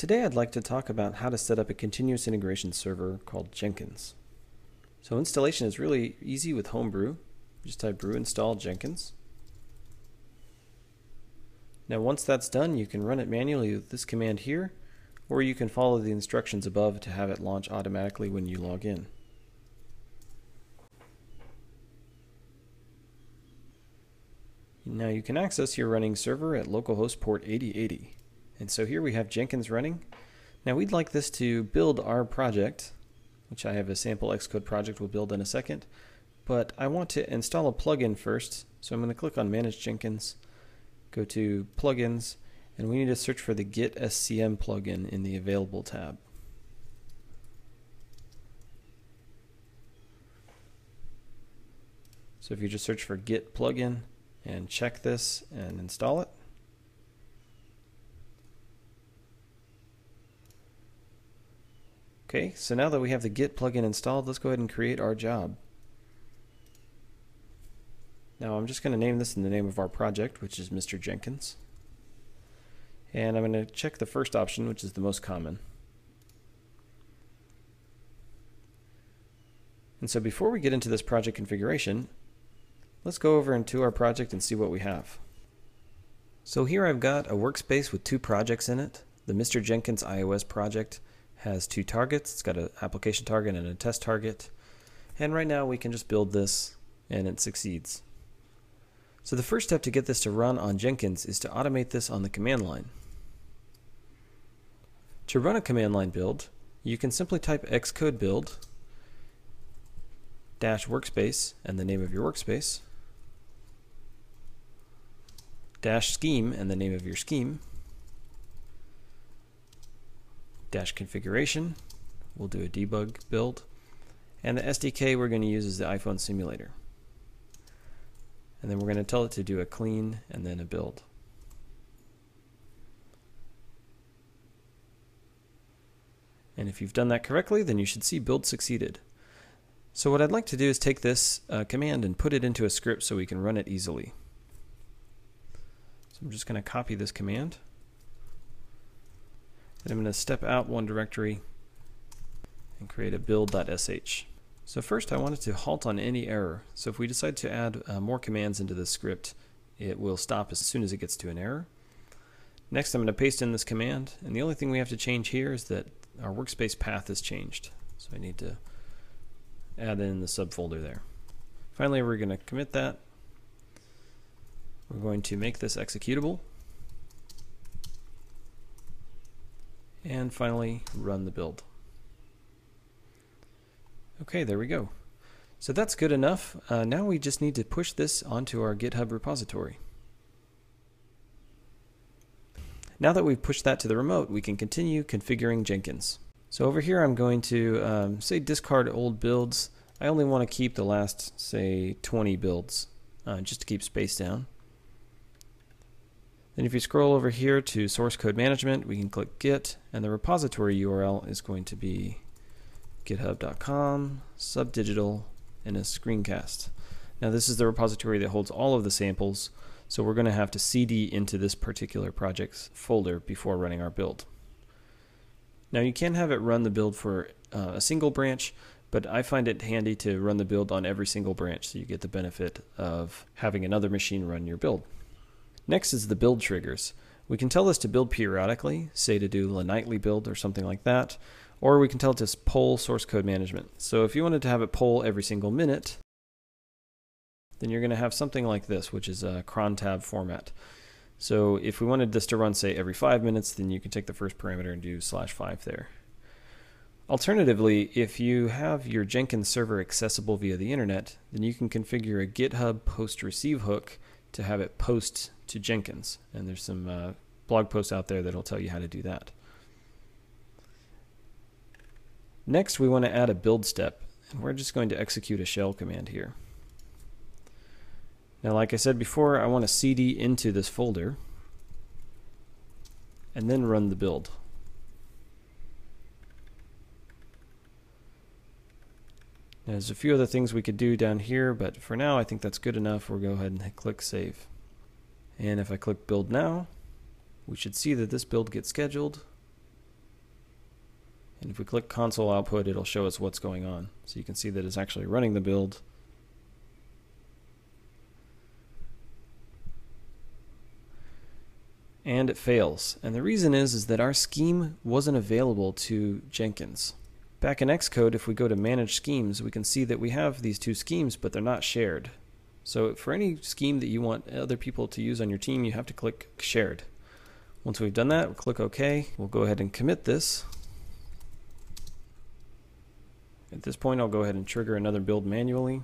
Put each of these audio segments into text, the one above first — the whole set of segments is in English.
Today I'd like to talk about how to set up a continuous integration server called Jenkins. So installation is really easy with Homebrew. Just type brew install Jenkins. Now once that's done you can run it manually with this command here or you can follow the instructions above to have it launch automatically when you log in. Now you can access your running server at localhost port 8080. And so here we have Jenkins running. Now we'd like this to build our project, which I have a sample Xcode project we'll build in a second. But I want to install a plugin first, so I'm going to click on Manage Jenkins, go to Plugins, and we need to search for the Git SCM plugin in the Available tab. So if you just search for Git plugin and check this and install it, Okay, so now that we have the Git plugin installed, let's go ahead and create our job. Now I'm just going to name this in the name of our project, which is Mr. Jenkins. And I'm going to check the first option, which is the most common. And so before we get into this project configuration, let's go over into our project and see what we have. So here I've got a workspace with two projects in it, the Mr. Jenkins iOS project has two targets. It's got an application target and a test target. And right now we can just build this and it succeeds. So the first step to get this to run on Jenkins is to automate this on the command line. To run a command line build, you can simply type xcodebuild dash workspace and the name of your workspace dash scheme and the name of your scheme dash configuration. We'll do a debug build. And the SDK we're going to use is the iPhone simulator. And then we're going to tell it to do a clean and then a build. And if you've done that correctly, then you should see build succeeded. So what I'd like to do is take this uh, command and put it into a script so we can run it easily. So I'm just going to copy this command. And I'm going to step out one directory and create a build.sh. So first I wanted to halt on any error. So if we decide to add uh, more commands into this script, it will stop as soon as it gets to an error. Next I'm going to paste in this command, and the only thing we have to change here is that our workspace path has changed. So I need to add in the subfolder there. Finally, we're going to commit that. We're going to make this executable. And finally run the build. Okay, there we go. So that's good enough. Uh, now we just need to push this onto our GitHub repository. Now that we've pushed that to the remote, we can continue configuring Jenkins. So over here I'm going to um, say discard old builds. I only want to keep the last, say, 20 builds, uh, just to keep space down. Then if you scroll over here to source code management, we can click Git, and the repository URL is going to be github.com, subdigital, nsscreencast. Now this is the repository that holds all of the samples, so we're going to have to cd into this particular project's folder before running our build. Now you can have it run the build for uh, a single branch, but I find it handy to run the build on every single branch so you get the benefit of having another machine run your build. Next is the build triggers. We can tell this to build periodically, say to do a nightly build or something like that, or we can tell it to poll source code management. So if you wanted to have it poll every single minute, then you're going to have something like this, which is a crontab format. So if we wanted this to run, say, every five minutes, then you can take the first parameter and do slash five there. Alternatively, if you have your Jenkins server accessible via the internet, then you can configure a GitHub post receive hook to have it post to Jenkins. And there's some uh, blog posts out there that'll tell you how to do that. Next, we want to add a build step. And we're just going to execute a shell command here. Now, like I said before, I want to cd into this folder and then run the build. There's a few other things we could do down here, but for now I think that's good enough. We'll go ahead and click Save. And if I click Build Now, we should see that this build gets scheduled. And if we click console output, it'll show us what's going on. So you can see that it's actually running the build. And it fails. And the reason is, is that our scheme wasn't available to Jenkins. Back in Xcode, if we go to manage schemes, we can see that we have these two schemes, but they're not shared. So for any scheme that you want other people to use on your team, you have to click shared. Once we've done that, we'll click OK. We'll go ahead and commit this. At this point, I'll go ahead and trigger another build manually.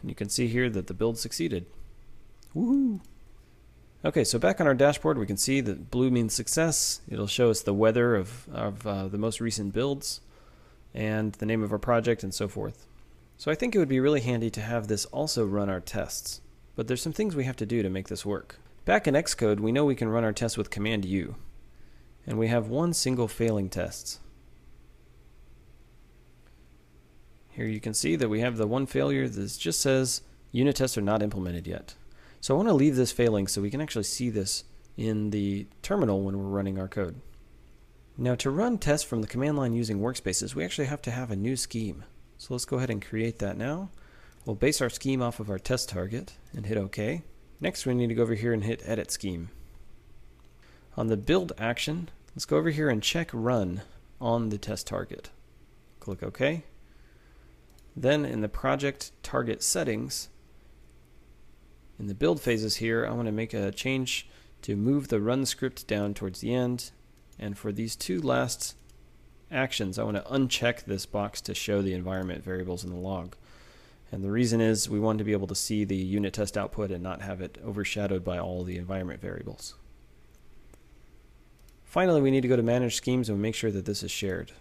And you can see here that the build succeeded. Woohoo! Okay, so back on our dashboard, we can see that blue means success. It'll show us the weather of, of uh, the most recent builds and the name of our project and so forth. So I think it would be really handy to have this also run our tests. But there's some things we have to do to make this work. Back in Xcode, we know we can run our tests with Command U. And we have one single failing test. Here you can see that we have the one failure that just says unit tests are not implemented yet. So I want to leave this failing so we can actually see this in the terminal when we're running our code. Now to run tests from the command line using workspaces, we actually have to have a new scheme. So let's go ahead and create that now. We'll base our scheme off of our test target and hit OK. Next we need to go over here and hit Edit Scheme. On the build action, let's go over here and check Run on the test target. Click OK. Then in the project target settings, in the build phases here, I want to make a change to move the run script down towards the end. And for these two last actions, I want to uncheck this box to show the environment variables in the log. And the reason is we want to be able to see the unit test output and not have it overshadowed by all the environment variables. Finally, we need to go to Manage Schemes and make sure that this is shared.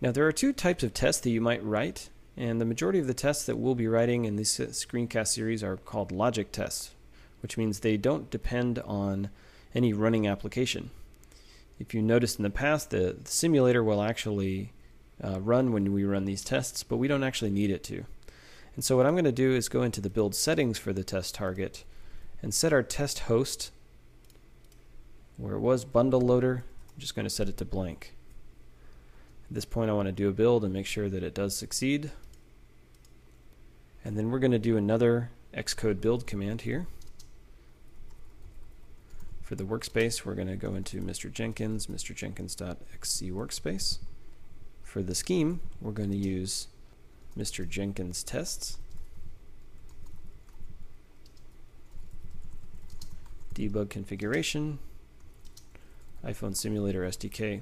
Now, there are two types of tests that you might write and the majority of the tests that we'll be writing in this screencast series are called logic tests, which means they don't depend on any running application. If you noticed in the past, the, the simulator will actually uh, run when we run these tests, but we don't actually need it to. And so what I'm going to do is go into the build settings for the test target and set our test host where it was bundle loader. I'm just going to set it to blank. At this point I want to do a build and make sure that it does succeed. And then we're going to do another xcodebuild command here. For the workspace, we're going to go into Mr. Jenkins, Mr. Jenkins.xcworkspace. For the scheme, we're going to use Mr. Jenkins tests. Debug configuration, iPhone simulator SDK.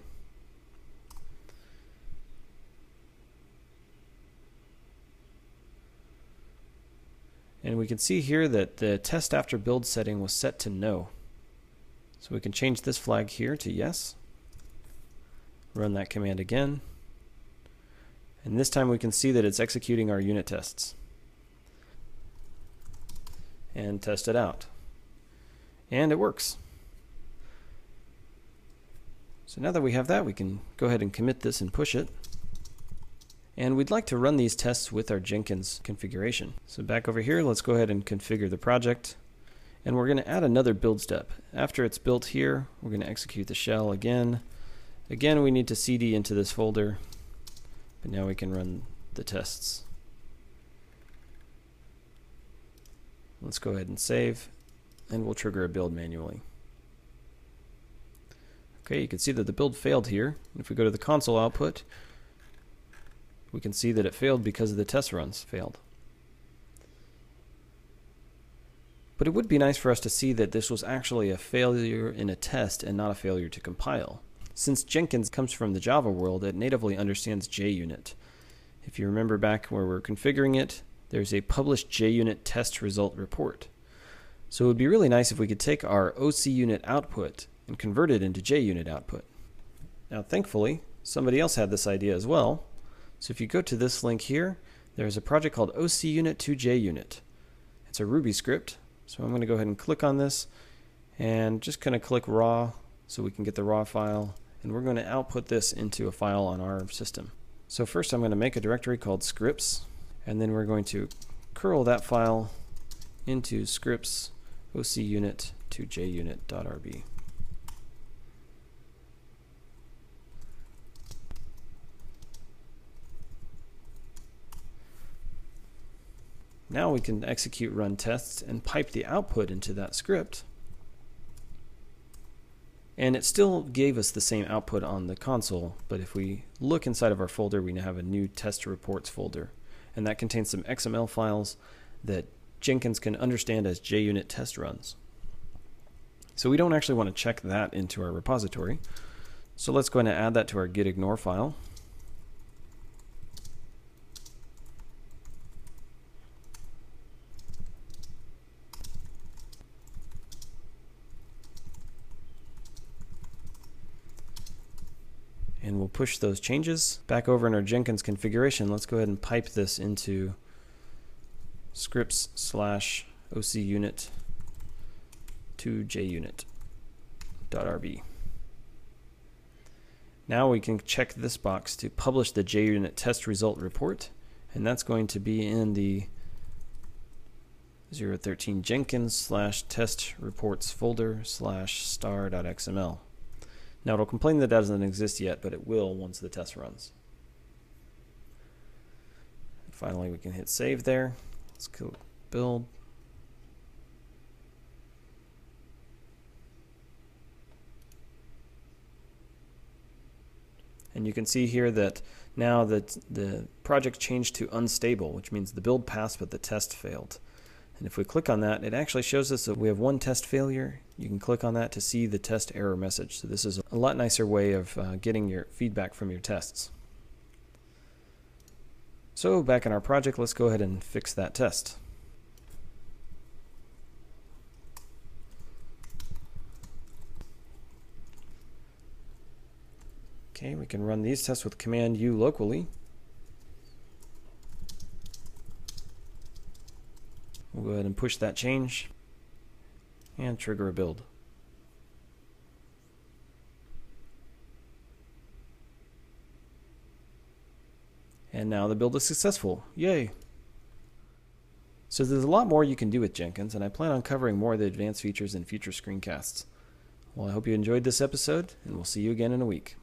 And we can see here that the test after build setting was set to no. So we can change this flag here to yes. Run that command again. And this time we can see that it's executing our unit tests. And test it out. And it works. So now that we have that, we can go ahead and commit this and push it. And we'd like to run these tests with our Jenkins configuration. So back over here, let's go ahead and configure the project. And we're going to add another build step. After it's built here, we're going to execute the shell again. Again, we need to cd into this folder, but now we can run the tests. Let's go ahead and save, and we'll trigger a build manually. Okay, you can see that the build failed here. If we go to the console output, we can see that it failed because the test runs failed. But it would be nice for us to see that this was actually a failure in a test and not a failure to compile. Since Jenkins comes from the Java world, it natively understands JUnit. If you remember back where we're configuring it, there's a published JUnit test result report. So it would be really nice if we could take our OCUnit output and convert it into JUnit output. Now thankfully, somebody else had this idea as well, so if you go to this link here, there's a project called OCUnit2JUnit. It's a Ruby script. So I'm going to go ahead and click on this and just kind of click raw so we can get the raw file. And we're going to output this into a file on our system. So first I'm going to make a directory called scripts and then we're going to curl that file into scripts oc-unit to junit.rb. Now we can execute run tests and pipe the output into that script. And it still gave us the same output on the console, but if we look inside of our folder, we now have a new test reports folder. And that contains some XML files that Jenkins can understand as JUnit test runs. So we don't actually want to check that into our repository. So let's go ahead and add that to our gitignore file. and we'll push those changes back over in our Jenkins configuration. Let's go ahead and pipe this into scripts slash OC unit to junit.rb. Now we can check this box to publish the JUnit test result report, and that's going to be in the 013 Jenkins slash test reports folder slash star.xml. Now it'll complain that that doesn't exist yet, but it will once the test runs. Finally, we can hit save there. Let's go build. And you can see here that now that the project changed to unstable, which means the build passed but the test failed. And if we click on that, it actually shows us that we have one test failure. You can click on that to see the test error message. So this is a lot nicer way of uh, getting your feedback from your tests. So back in our project, let's go ahead and fix that test. Okay, we can run these tests with Command U locally. We'll go ahead and push that change and trigger a build. And now the build is successful. Yay! So there's a lot more you can do with Jenkins, and I plan on covering more of the advanced features in future screencasts. Well, I hope you enjoyed this episode, and we'll see you again in a week.